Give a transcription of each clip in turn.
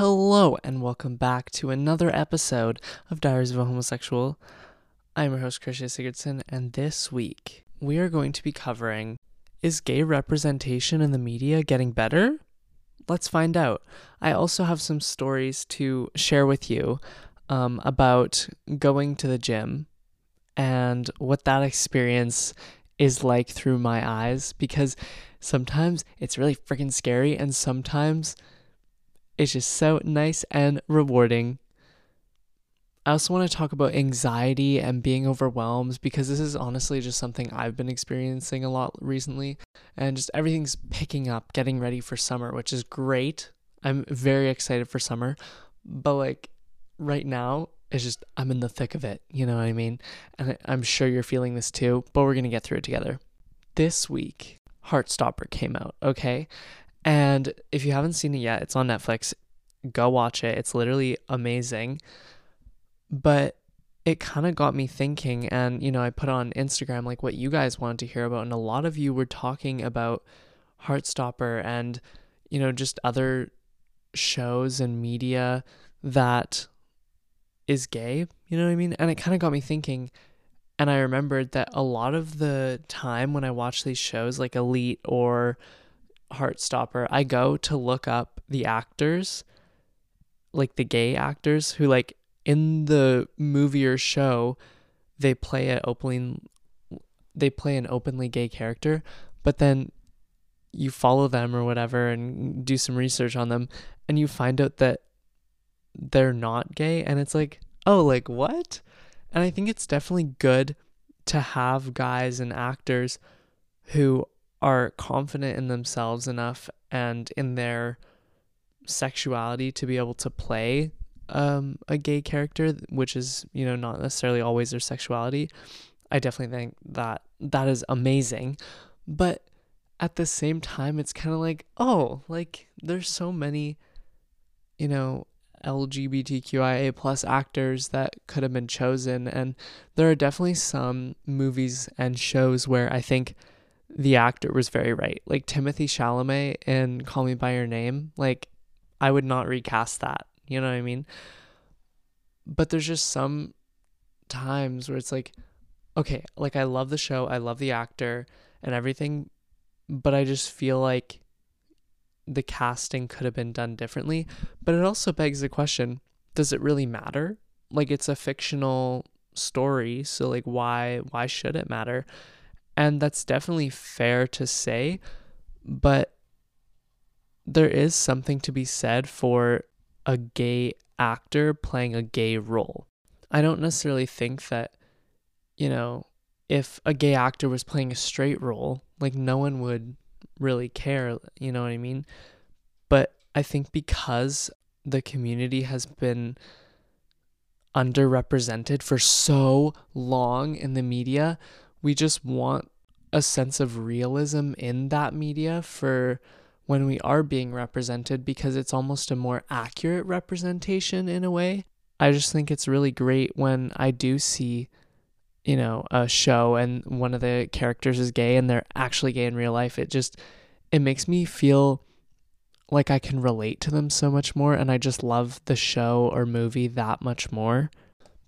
Hello, and welcome back to another episode of Diaries of a Homosexual. I'm your host, Krisha Sigurdsson, and this week we are going to be covering Is gay representation in the media getting better? Let's find out. I also have some stories to share with you um, about going to the gym and what that experience is like through my eyes because sometimes it's really freaking scary and sometimes it's just so nice and rewarding. I also want to talk about anxiety and being overwhelmed because this is honestly just something I've been experiencing a lot recently. And just everything's picking up, getting ready for summer, which is great. I'm very excited for summer. But like right now, it's just, I'm in the thick of it. You know what I mean? And I'm sure you're feeling this too, but we're going to get through it together. This week, Heartstopper came out, okay? And if you haven't seen it yet, it's on Netflix. Go watch it. It's literally amazing. But it kind of got me thinking and you know, I put on Instagram like what you guys wanted to hear about and a lot of you were talking about Heartstopper and you know, just other shows and media that is gay, you know what I mean? And it kind of got me thinking and I remembered that a lot of the time when I watch these shows like Elite or Heartstopper, I go to look up the actors, like the gay actors who like in the movie or show, they play an openly they play an openly gay character, but then you follow them or whatever and do some research on them and you find out that they're not gay and it's like, "Oh, like what?" And I think it's definitely good to have guys and actors who are confident in themselves enough and in their sexuality to be able to play um, a gay character, which is, you know, not necessarily always their sexuality. I definitely think that that is amazing. But at the same time, it's kind of like, oh, like there's so many, you know, LGBTQIA plus actors that could have been chosen. And there are definitely some movies and shows where I think the actor was very right. Like Timothée Chalamet in Call Me by Your Name, like I would not recast that. You know what I mean? But there's just some times where it's like, okay, like I love the show, I love the actor and everything, but I just feel like the casting could have been done differently. But it also begs the question, does it really matter? Like it's a fictional story, so like why why should it matter? And that's definitely fair to say, but there is something to be said for a gay actor playing a gay role. I don't necessarily think that, you know, if a gay actor was playing a straight role, like no one would really care, you know what I mean? But I think because the community has been underrepresented for so long in the media, we just want a sense of realism in that media for when we are being represented because it's almost a more accurate representation in a way. I just think it's really great when I do see, you know, a show and one of the characters is gay and they're actually gay in real life. It just it makes me feel like I can relate to them so much more and I just love the show or movie that much more.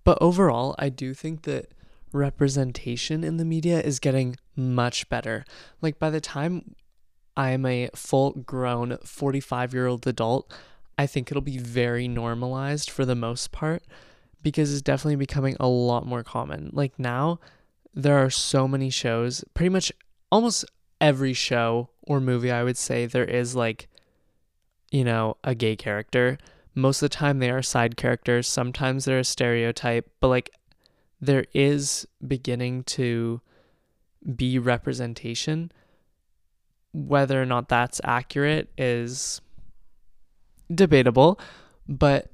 But overall, I do think that representation in the media is getting much better. Like by the time I'm a full grown 45 year old adult, I think it'll be very normalized for the most part because it's definitely becoming a lot more common. Like now, there are so many shows, pretty much almost every show or movie, I would say, there is like, you know, a gay character. Most of the time, they are side characters. Sometimes they're a stereotype, but like there is beginning to be representation. Whether or not that's accurate is debatable, but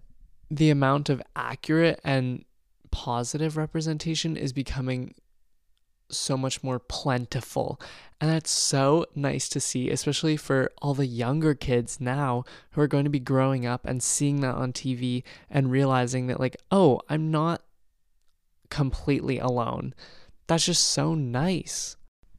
the amount of accurate and positive representation is becoming so much more plentiful. And that's so nice to see, especially for all the younger kids now who are going to be growing up and seeing that on TV and realizing that, like, oh, I'm not completely alone. That's just so nice.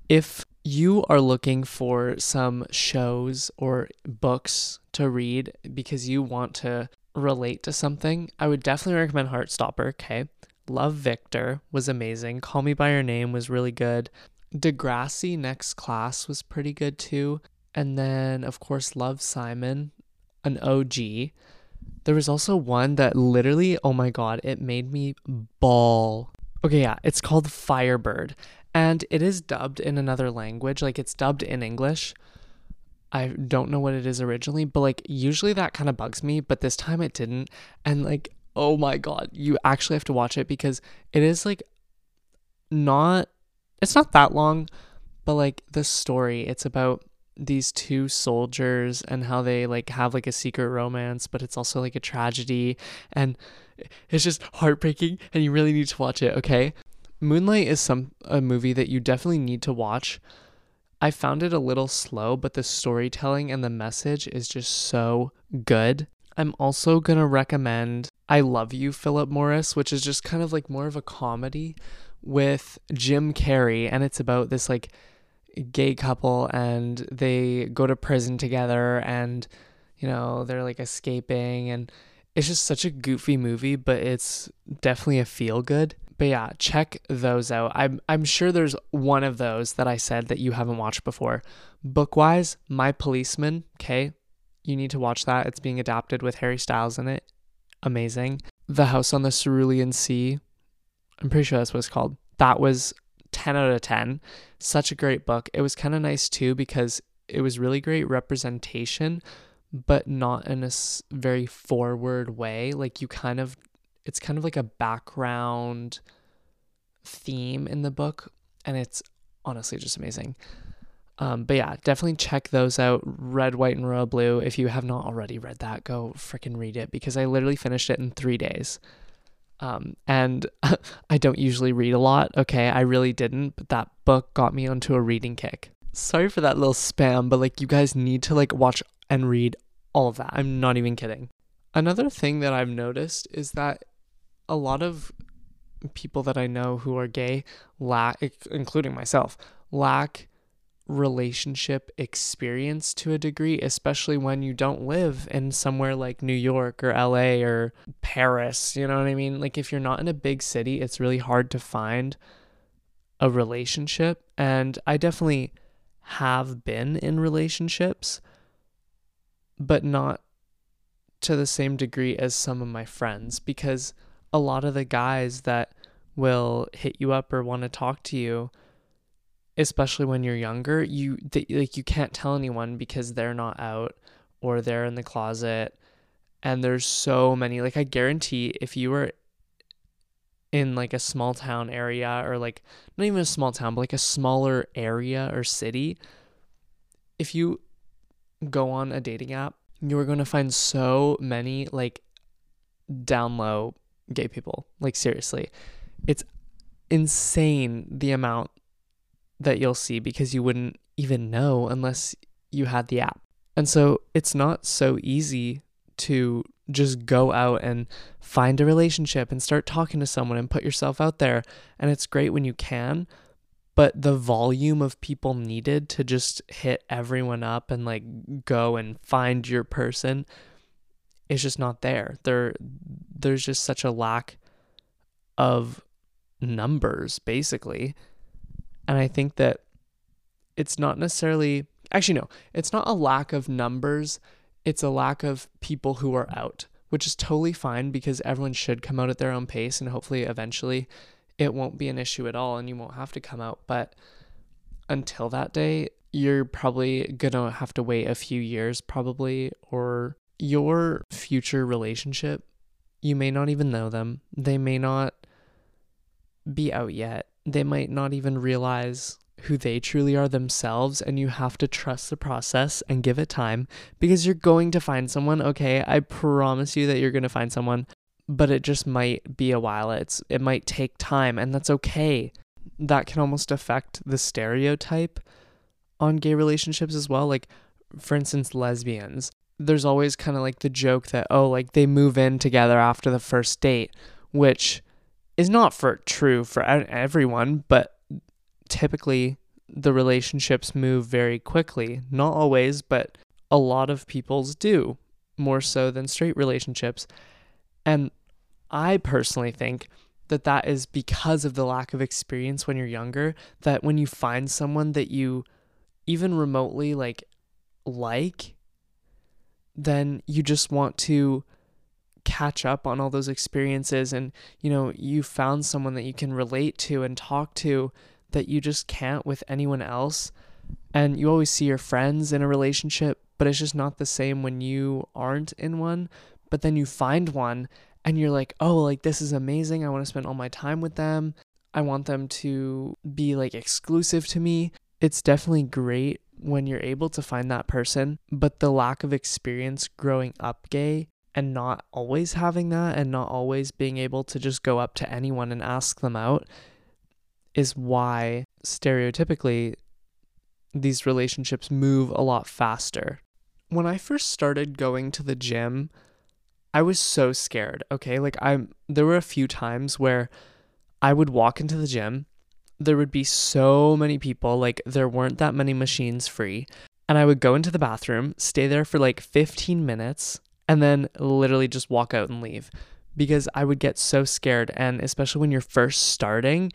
If you are looking for some shows or books to read because you want to relate to something, I would definitely recommend Heartstopper. Okay. Love Victor was amazing. Call Me By Your Name was really good. Degrassi Next Class was pretty good too. And then, of course, Love Simon, an OG. There was also one that literally, oh my God, it made me bawl. Okay, yeah, it's called Firebird. And it is dubbed in another language. Like it's dubbed in English. I don't know what it is originally, but like usually that kind of bugs me, but this time it didn't. And like, oh my God, you actually have to watch it because it is like not, it's not that long, but like the story, it's about these two soldiers and how they like have like a secret romance, but it's also like a tragedy and it's just heartbreaking and you really need to watch it, okay? Moonlight is some a movie that you definitely need to watch. I found it a little slow, but the storytelling and the message is just so good. I'm also going to recommend I Love You, Philip Morris, which is just kind of like more of a comedy with Jim Carrey. And it's about this like gay couple and they go to prison together and you know they're like escaping and it's just such a goofy movie but it's definitely a feel good but yeah check those out. I'm i'm sure there's one of those that i said that you haven't watched before. Bookwise my policeman okay you need to watch that. It's being adapted with harry styles in it. Amazing. The house on the cerulean sea. I'm pretty sure that's what it's called. That was 10 out of 10. Such a great book. It was kind of nice too because it was really great representation, but not in a very forward way. Like you kind of, it's kind of like a background theme in the book, and it's honestly just amazing. Um, but yeah, definitely check those out. Red, White, and Royal Blue. If you have not already read that, go freaking read it because I literally finished it in three days. Um, and I don't usually read a lot. Okay, I really didn't, but that book got me onto a reading kick. Sorry for that little spam, but like you guys need to like watch and read all of that. I'm not even kidding. Another thing that I've noticed is that a lot of people that I know who are gay lack, including myself, lack relationship experience to a degree, especially when you don't live in somewhere like New York or LA or Paris. You know what I mean? Like, if you're not in a big city, it's really hard to find a relationship. And I definitely have been in relationships, but not to the same degree as some of my friends because a lot of the guys that will hit you up or want to talk to you especially when you're younger, you like you can't tell anyone because they're not out or they're in the closet. And there's so many like I guarantee if you were in like a small town area or like not even a small town, but like a smaller area or city, if you go on a dating app, you are going to find so many like down low gay people. Like seriously. It's insane the amount that you'll see because you wouldn't even know unless you had the app. And so it's not so easy to just go out and find a relationship and start talking to someone and put yourself out there. And it's great when you can, but the volume of people needed to just hit everyone up and like go and find your person is just not there. There there's just such a lack of numbers basically and I think that it's not necessarily, actually, no, it's not a lack of numbers, it's a lack of people who are out, which is totally fine because everyone should come out at their own pace and hopefully eventually it won't be an issue at all and you won't have to come out. But until that day, you're probably gonna have to wait a few years, probably, or your future relationship, you may not even know them. They may not be out yet they might not even realize who they truly are themselves and you have to trust the process and give it time because you're going to find someone okay i promise you that you're going to find someone but it just might be a while. It's it might take time and that's okay. That can almost affect the stereotype on gay relationships as well. Like for instance lesbians there's always kind of like the joke that oh like they move in together after the first date which is not for true for everyone, but typically the relationships move very quickly. Not always, but a lot of people's do, more so than straight relationships. And I personally think that that is because of the lack of experience when you're younger, that when you find someone that you even remotely like like, then you just want to catch up on all those experiences and you know you found someone that you can relate to and talk to that you just can't with anyone else. And you always see your friends in a relationship but it's just not the same when you aren't in one. But then you find one and you're like oh like this is amazing. I want to spend all my time with them. I want them to be like exclusive to me. It's definitely great when you're able to find that person, but the lack of experience growing up gay and not always having that and not always being able to just go up to anyone and ask them out is why stereotypically these relationships move a lot faster. When I first started going to the gym, I was so scared, okay? Like I there were a few times where I would walk into the gym there would be so many people, like there weren't that many machines free. And I would go into the bathroom, stay there for like 15 minutes, and then literally just walk out and leave because I would get so scared. And especially when you're first starting,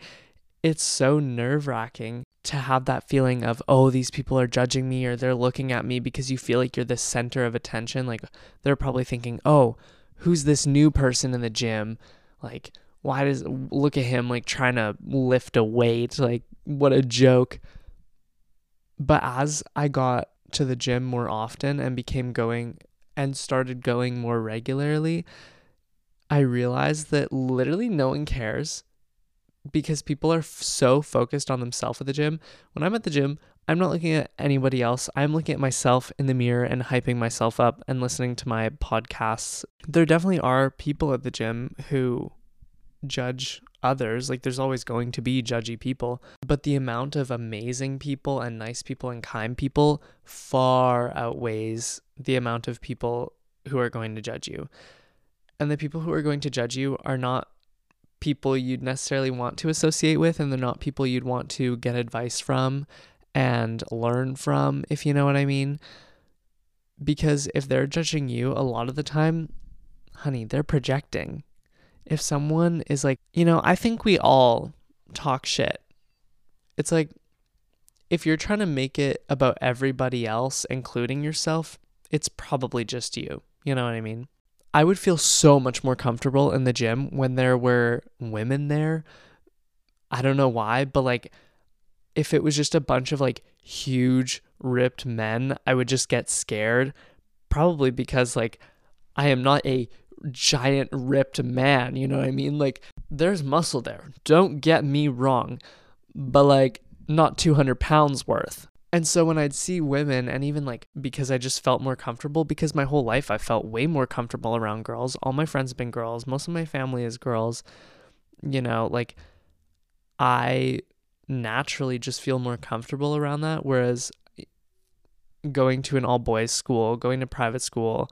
it's so nerve wracking to have that feeling of, oh, these people are judging me or they're looking at me because you feel like you're the center of attention. Like they're probably thinking, oh, who's this new person in the gym? Like, why does look at him like trying to lift a weight like what a joke but as i got to the gym more often and became going and started going more regularly i realized that literally no one cares because people are f- so focused on themselves at the gym. When i'm at the gym i'm not looking at anybody else. I'm looking at myself in the mirror and hyping myself up and listening to my podcasts. There definitely are people at the gym who judge others. Like there's always going to be judgy people, but the amount of amazing people and nice people and kind people far outweighs the amount of people who are going to judge you. And the people who are going to judge you are not people you'd necessarily want to associate with and they're not people you'd want to get advice from and learn from, if you know what I mean. Because if they're judging you, a lot of the time, honey, they're projecting if someone is like, you know, I think we all talk shit. It's like if you're trying to make it about everybody else, including yourself, it's probably just you. You know what I mean? I would feel so much more comfortable in the gym when there were women there. I don't know why, but like if it was just a bunch of like huge ripped men, I would just get scared. Probably because like I am not a giant ripped man, you know what I mean? Like there's muscle there. Don't get me wrong, but like not 200 pounds worth. And so when I'd see women, and even like because I just felt more comfortable, because my whole life I felt way more comfortable around girls. All my friends have been girls, most of my family is girls. You know, like I naturally just feel more comfortable around that. Whereas eh, going to an all boys school, going to private school,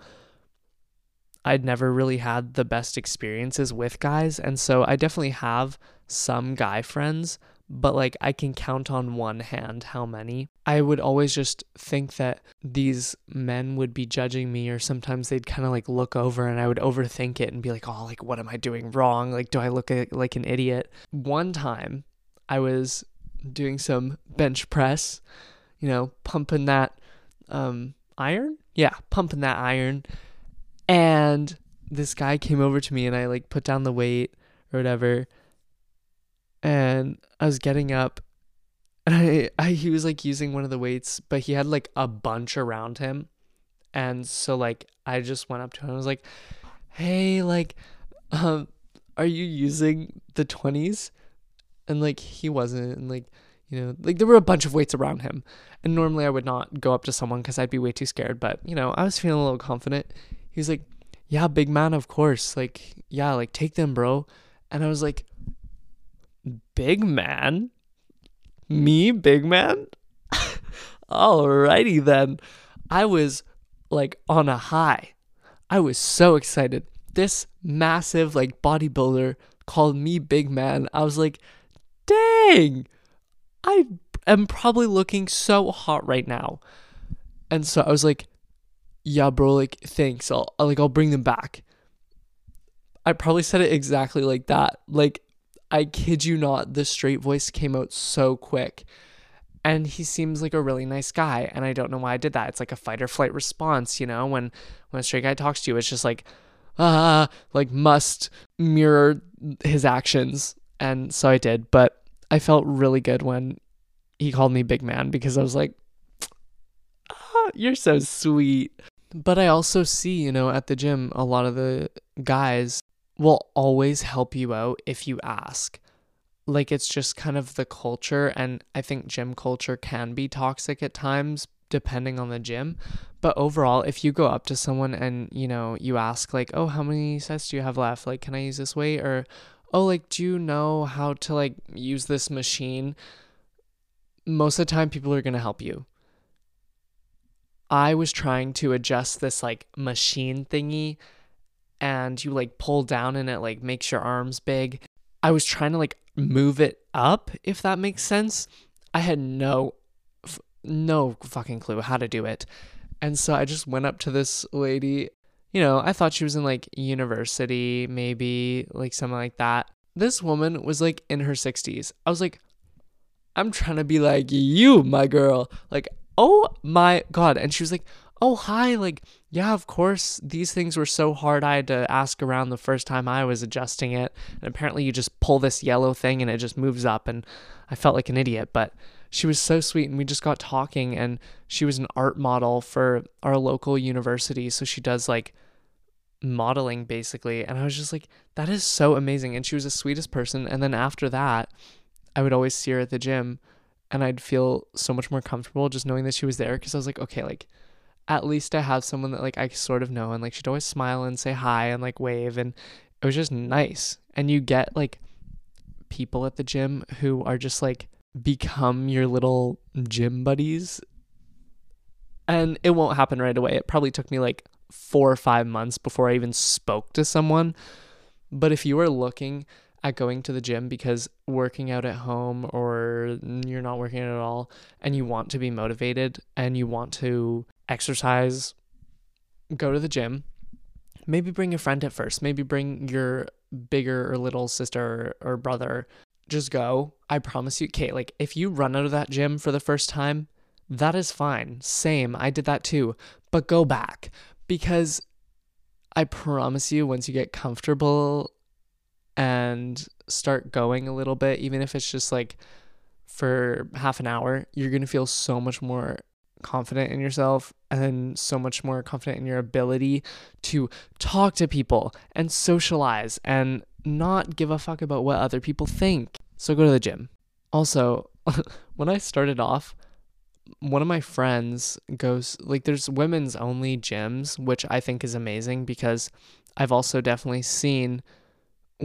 I'd never really had the best experiences with guys. And so I definitely have some guy friends, but like I can count on one hand how many. I would always just think that these men would be judging me, or sometimes they'd kind of like look over and I would overthink it and be like, oh, like, what am I doing wrong? Like, do I look like an idiot? One time I was doing some bench press, you know, pumping that um, iron. Yeah, pumping that iron and this guy came over to me and I like put down the weight or whatever. And I was getting up and I, I he was like using one of the weights, but he had like a bunch around him. And so like I just went up to him and was like, "Hey, like um are you using the 20s?" And like he wasn't and like you know, like there were a bunch of weights around him. And normally I would not go up to someone cuz I'd be way too scared, but you know, I was feeling a little confident he was like, yeah, big man, of course. Like, yeah, like take them, bro. And I was like, big man? Me, big man? Alrighty then. I was like on a high. I was so excited. This massive like bodybuilder called me big man. I was like, dang, I am probably looking so hot right now. And so I was like, yeah, bro, like, thanks. I'll, like, I'll bring them back. I probably said it exactly like that. Like, I kid you not, the straight voice came out so quick. And he seems like a really nice guy. And I don't know why I did that. It's like a fight or flight response, you know, when when a straight guy talks to you, it's just like, ah, like must mirror his actions. And so I did. But I felt really good when he called me big man because I was like, oh, you're so sweet. But I also see, you know, at the gym, a lot of the guys will always help you out if you ask. Like it's just kind of the culture. And I think gym culture can be toxic at times depending on the gym. But overall, if you go up to someone and, you know, you ask, like, oh, how many sets do you have left? Like, can I use this weight? Or, oh, like, do you know how to, like, use this machine? Most of the time, people are going to help you. I was trying to adjust this, like, machine thingy and you like pull down and it like makes your arms big. I was trying to like move it up if that makes sense. I had no no fucking clue how to do it. And so I just went up to this lady. You know, I thought she was in like university, maybe like something like that. This woman was like in her 60s. I was like, I'm trying to be like you, my girl. Like, oh my God. And she was like, oh, hi. Like, yeah, of course, these things were so hard. I had to ask around the first time I was adjusting it. And apparently, you just pull this yellow thing and it just moves up. And I felt like an idiot. But she was so sweet and we just got talking and she was an art model for our local university so she does like modeling basically and i was just like that is so amazing and she was the sweetest person and then after that i would always see her at the gym and i'd feel so much more comfortable just knowing that she was there because i was like okay like at least i have someone that like i sort of know and like she'd always smile and say hi and like wave and it was just nice and you get like people at the gym who are just like become your little gym buddies. And it won't happen right away. It probably took me like four or five months before I even spoke to someone. But if you are looking at going to the gym because working out at home or you're not working at all and you want to be motivated and you want to exercise, go to the gym. Maybe bring a friend at first. Maybe bring your bigger or little sister or brother just go. I promise you, Kate, like if you run out of that gym for the first time, that is fine. Same, I did that too. But go back because I promise you, once you get comfortable and start going a little bit, even if it's just like for half an hour, you're going to feel so much more confident in yourself and so much more confident in your ability to talk to people and socialize and not give a fuck about what other people think. So go to the gym. Also, when I started off, one of my friends goes like there's women's only gyms, which I think is amazing because I've also definitely seen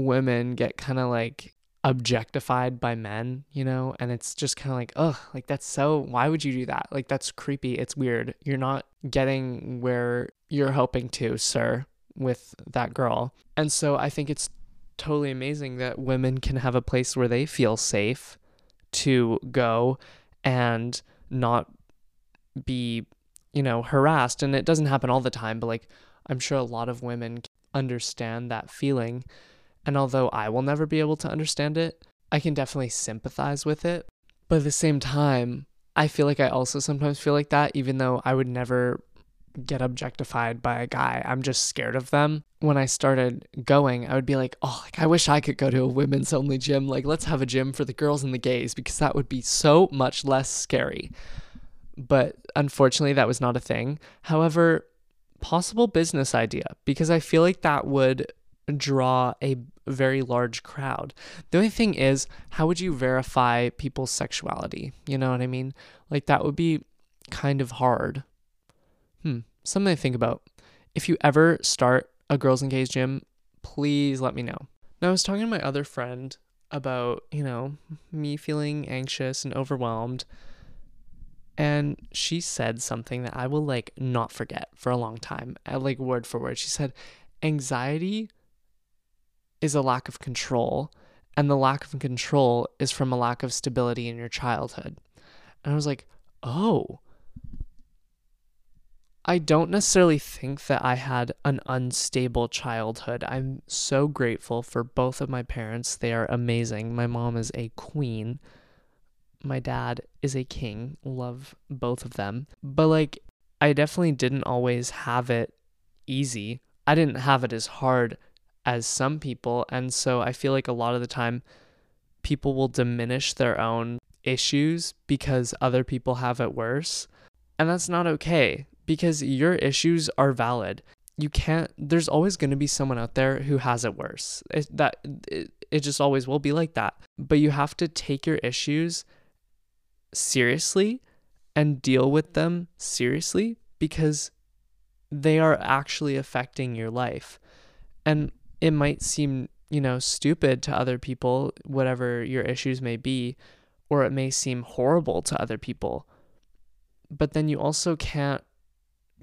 women get kind of like objectified by men, you know, and it's just kind of like, ugh, like that's so, why would you do that? Like that's creepy. It's weird. You're not getting where you're hoping to, sir, with that girl. And so I think it's totally amazing that women can have a place where they feel safe to go and not be, you know, harassed. And it doesn't happen all the time, but like I'm sure a lot of women understand that feeling. And although I will never be able to understand it, I can definitely sympathize with it. But at the same time, I feel like I also sometimes feel like that, even though I would never get objectified by a guy. I'm just scared of them. When I started going, I would be like, oh, like I wish I could go to a women's only gym. Like, let's have a gym for the girls and the gays because that would be so much less scary. But unfortunately, that was not a thing. However, possible business idea because I feel like that would draw a very large crowd. The only thing is, how would you verify people's sexuality? You know what I mean? Like, that would be kind of hard. Hmm, something to think about. If you ever start a girls and gays gym, please let me know. Now, I was talking to my other friend about, you know, me feeling anxious and overwhelmed. And she said something that I will like not forget for a long time, uh, like word for word. She said, anxiety is a lack of control, and the lack of control is from a lack of stability in your childhood. And I was like, oh, I don't necessarily think that I had an unstable childhood. I'm so grateful for both of my parents. They are amazing. My mom is a queen. My dad is a king. Love both of them. But like, I definitely didn't always have it easy. I didn't have it as hard as some people. And so I feel like a lot of the time, people will diminish their own issues because other people have it worse. And that's not okay because your issues are valid. You can't there's always going to be someone out there who has it worse. It, that it, it just always will be like that. But you have to take your issues seriously and deal with them seriously because they are actually affecting your life. And it might seem, you know, stupid to other people, whatever your issues may be, or it may seem horrible to other people. But then you also can't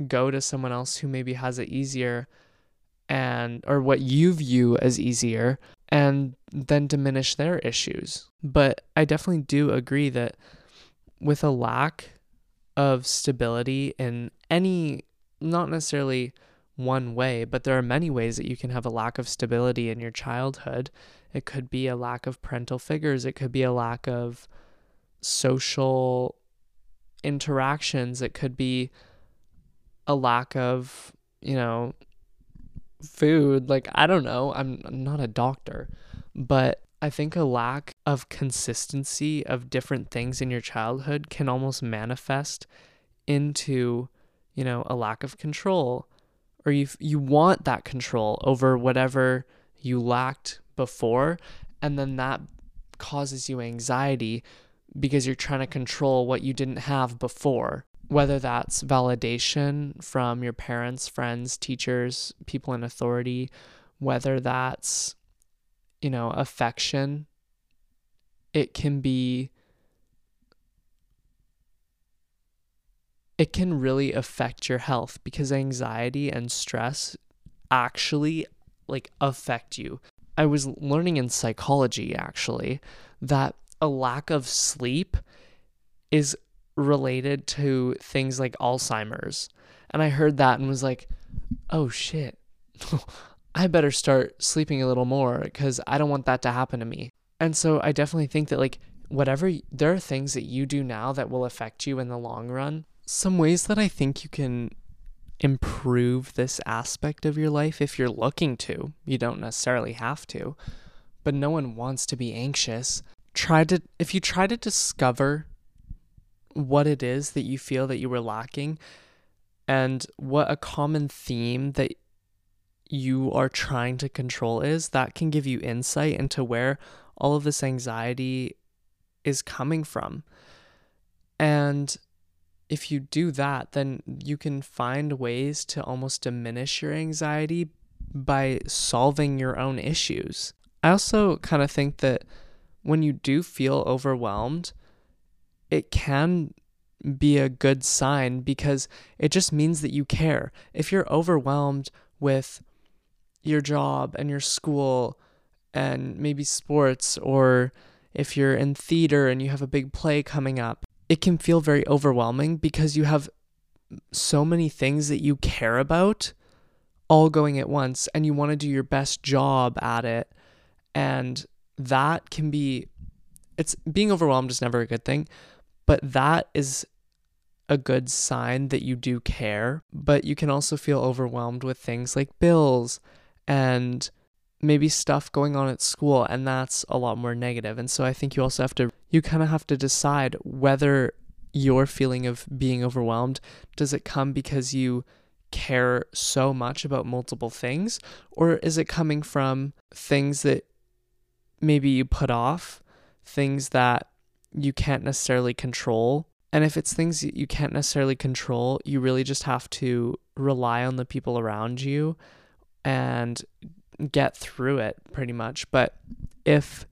go to someone else who maybe has it easier and or what you view as easier and then diminish their issues. But I definitely do agree that with a lack of stability in any not necessarily one way, but there are many ways that you can have a lack of stability in your childhood. It could be a lack of parental figures, it could be a lack of social interactions, it could be a lack of, you know, food. Like, I don't know. I'm, I'm not a doctor, but I think a lack of consistency of different things in your childhood can almost manifest into, you know, a lack of control or you you want that control over whatever you lacked before and then that causes you anxiety because you're trying to control what you didn't have before. Whether that's validation from your parents, friends, teachers, people in authority, whether that's, you know, affection, it can be, it can really affect your health because anxiety and stress actually like affect you. I was learning in psychology actually that a lack of sleep is related to things like Alzheimer's. And I heard that and was like, oh shit, I better start sleeping a little more because I don't want that to happen to me. And so I definitely think that, like, whatever, there are things that you do now that will affect you in the long run. Some ways that I think you can improve this aspect of your life if you're looking to. You don't necessarily have to, but no one wants to be anxious. Try to, if you try to discover what it is that you feel that you were lacking and what a common theme that you are trying to control is, that can give you insight into where all of this anxiety is coming from. And if you do that, then you can find ways to almost diminish your anxiety by solving your own issues. I also kind of think that when you do feel overwhelmed, it can be a good sign because it just means that you care. If you're overwhelmed with your job and your school and maybe sports, or if you're in theater and you have a big play coming up, it can feel very overwhelming because you have so many things that you care about all going at once and you want to do your best job at it. And that can be, it's being overwhelmed is never a good thing, but that is a good sign that you do care. But you can also feel overwhelmed with things like bills and maybe stuff going on at school, and that's a lot more negative. And so I think you also have to, you kind of have to decide whether your feeling of being overwhelmed does it come because you care so much about multiple things, or is it coming from things that maybe you put off, things that you can't necessarily control. And if it's things you can't necessarily control, you really just have to rely on the people around you and get through it pretty much. But if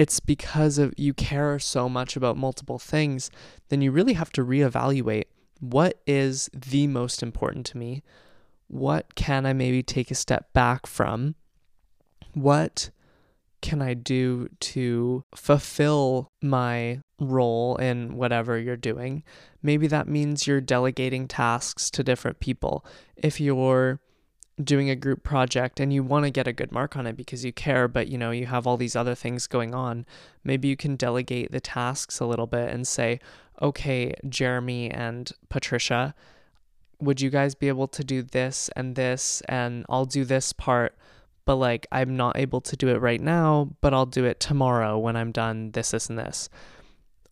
it's because of you care so much about multiple things, then you really have to reevaluate what is the most important to me? What can I maybe take a step back from? What can I do to fulfill my role in whatever you're doing? Maybe that means you're delegating tasks to different people. If you're doing a group project and you want to get a good mark on it because you care, but you know, you have all these other things going on, maybe you can delegate the tasks a little bit and say, okay, Jeremy and Patricia, would you guys be able to do this and this? And I'll do this part, but like I'm not able to do it right now, but I'll do it tomorrow when I'm done this, this, and this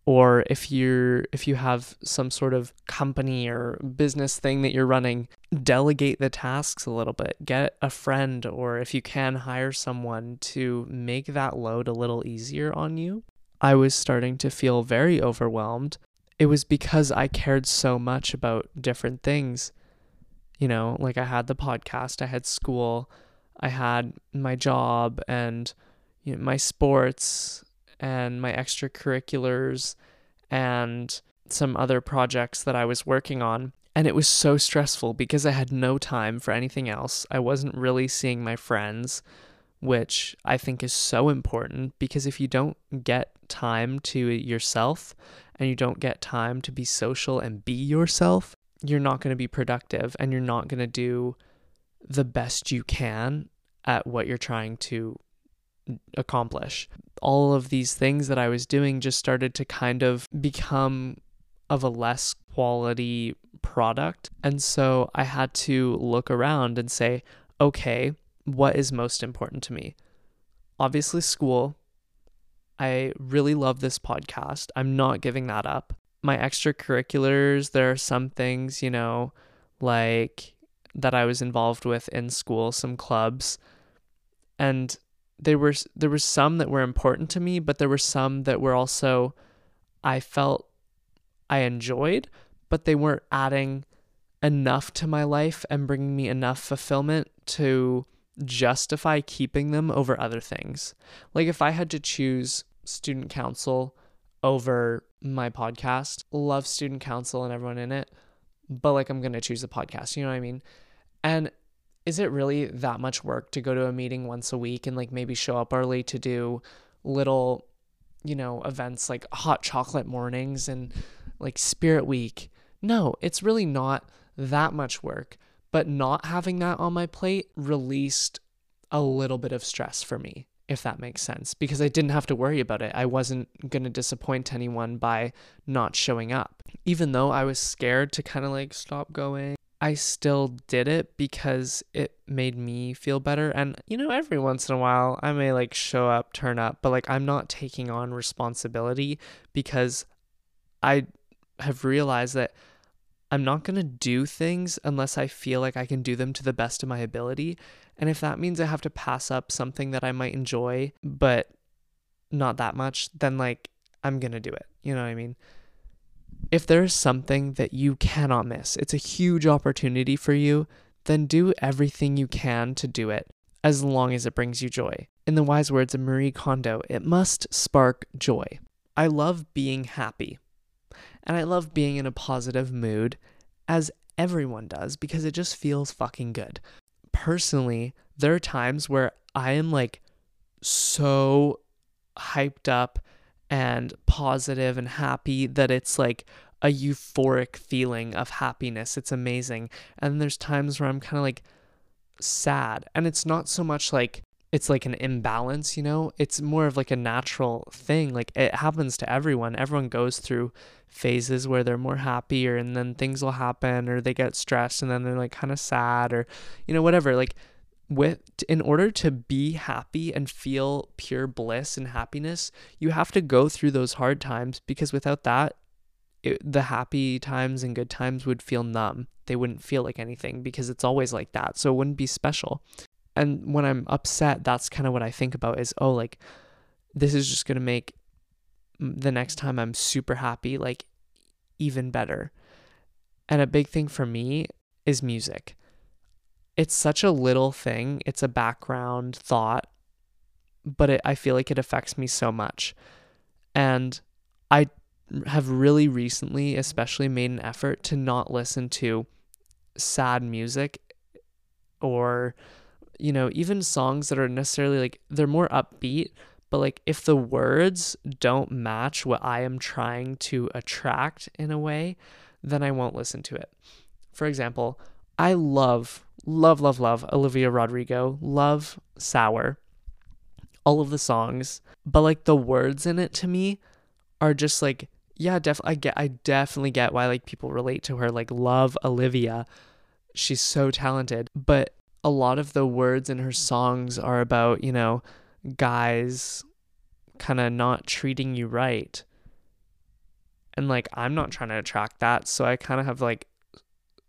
or if you're if you have some sort of company or business thing that you're running delegate the tasks a little bit. Get a friend or if you can hire someone to make that load a little easier on you. I was starting to feel very overwhelmed. It was because i cared so much about different things. You know like i had the podcast i had school i had my job and you know, my sports and my extracurriculars and some other projects that I was working on. And it was so stressful because I had no time for anything else. I wasn't really seeing my friends, which I think is so important because if you don't get time to yourself and you don't get time to be social and be yourself, you're not going to be productive and you're not going to do the best you can at what you're trying to accomplish. All of these things that I was doing just started to kind of become of a less quality product. And so I had to look around and say, okay, what is most important to me? Obviously, school. I really love this podcast. I'm not giving that up. My extracurriculars, there are some things, you know, like that I was involved with in school, some clubs. And there were there were some that were important to me, but there were some that were also I felt I enjoyed, but they weren't adding enough to my life and bringing me enough fulfillment to justify keeping them over other things. Like if I had to choose student council over my podcast, love student council and everyone in it, but like I'm going to choose the podcast, you know what I mean? And is it really that much work to go to a meeting once a week and like maybe show up early to do little you know events like hot chocolate mornings and like spirit week? No it's really not that much work but not having that on my plate released a little bit of stress for me if that makes sense because i didn't have to worry about it. I wasn't going to disappoint anyone by not showing up even though i was scared to kind of like stop going I still did it because it made me feel better. And, you know, every once in a while, I may like show up, turn up, but like I'm not taking on responsibility because I have realized that I'm not going to do things unless I feel like I can do them to the best of my ability. And if that means I have to pass up something that I might enjoy, but not that much, then like I'm going to do it. You know what I mean? If there's something that you cannot miss, it's a huge opportunity for you, then do everything you can to do it, as long as it brings you joy. In the wise words of Marie Kondo, it must spark joy. I love being happy, and I love being in a positive mood, as everyone does, because it just feels fucking good. Personally, there are times where I am like so hyped up and positive and happy that it's like a euphoric feeling of happiness. It's amazing. And there's times where I'm kind of like sad. And it's not so much like it's like an imbalance, you know? It's more of like a natural thing. Like it happens to everyone. Everyone goes through phases where they're more happier and then things will happen or they get stressed and then they're like kind of sad or you know whatever. Like with in order to be happy and feel pure bliss and happiness, you have to go through those hard times because without that, it, the happy times and good times would feel numb. They wouldn't feel like anything because it's always like that. So it wouldn't be special. And when I'm upset, that's kind of what I think about is, oh, like this is just going to make the next time I'm super happy like even better. And a big thing for me is music it's such a little thing. It's a background thought, but it, I feel like it affects me so much. And I have really recently, especially, made an effort to not listen to sad music or you know, even songs that are necessarily like they're more upbeat, but like if the words don't match what I am trying to attract in a way, then I won't listen to it. For example, I love, love, love, love Olivia Rodrigo, love Sour, all of the songs, but like the words in it to me are just like, yeah, definitely, I get, I definitely get why like people relate to her, like love Olivia. She's so talented, but a lot of the words in her songs are about, you know, guys kind of not treating you right. And like, I'm not trying to attract that. So I kind of have like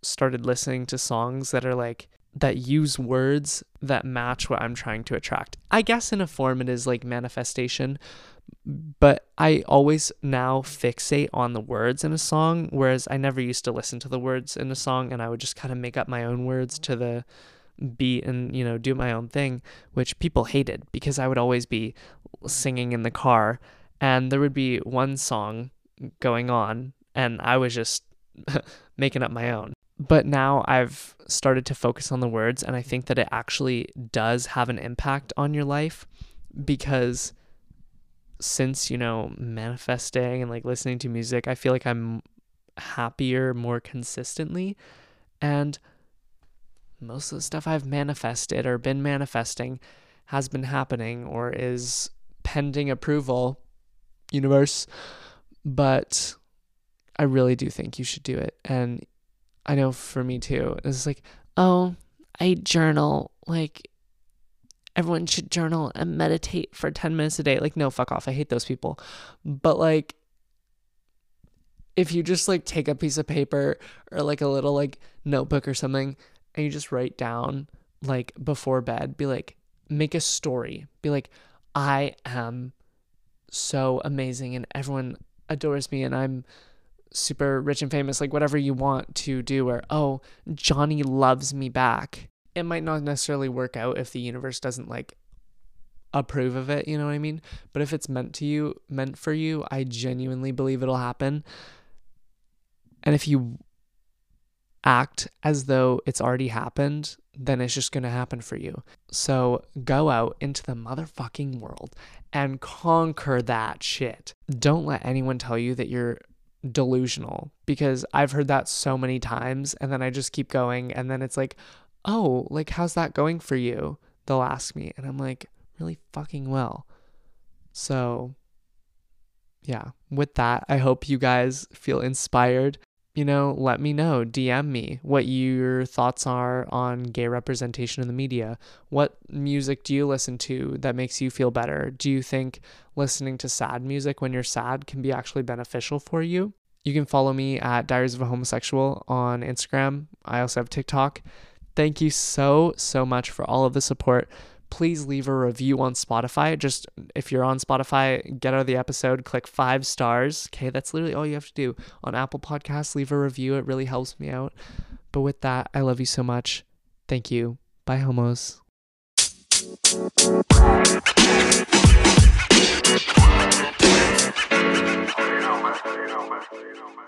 started listening to songs that are like, that use words that match what I'm trying to attract. I guess in a form it is like manifestation, but I always now fixate on the words in a song, whereas I never used to listen to the words in a song and I would just kind of make up my own words to the beat and you know do my own thing which people hated because i would always be singing in the car and there would be one song going on and i was just making up my own but now i've started to focus on the words and i think that it actually does have an impact on your life because since you know manifesting and like listening to music i feel like i'm happier more consistently and most of the stuff I've manifested or been manifesting has been happening or is pending approval, universe. But I really do think you should do it. And I know for me too, it's like, oh, I journal. Like, everyone should journal and meditate for 10 minutes a day. Like, no, fuck off. I hate those people. But, like, if you just like take a piece of paper or like a little like notebook or something and you just write down like before bed, be like, make a story. Be like, I am so amazing and everyone adores me and I'm super rich and famous, like whatever you want to do, or oh, Johnny loves me back. It might not necessarily work out if the universe doesn't like approve of it, you know what I mean? But if it's meant to you, meant for you, I genuinely believe it'll happen. And if you act as though it's already happened, then it's just going to happen for you. So go out into the motherfucking world and conquer that shit. Don't let anyone tell you that you're delusional because I've heard that so many times and then I just keep going and then it's like, "Oh, like how's that going for you?" They'll ask me and I'm like, "Really fucking well." So yeah, with that, I hope you guys feel inspired you know, let me know. DM me what your thoughts are on gay representation in the media. What music do you listen to that makes you feel better? Do you think listening to sad music when you're sad can be actually beneficial for you? You can follow me at Diaries of a Homosexual on Instagram. I also have TikTok. Thank you so, so much for all of the support please leave a review on Spotify. Just if you're on Spotify, get out of the episode, click five stars. Okay, that's literally all you have to do. On Apple Podcasts, leave a review. It really helps me out. But with that, I love you so much. Thank you. Bye, homos. You know, man. You know, man. You know, man.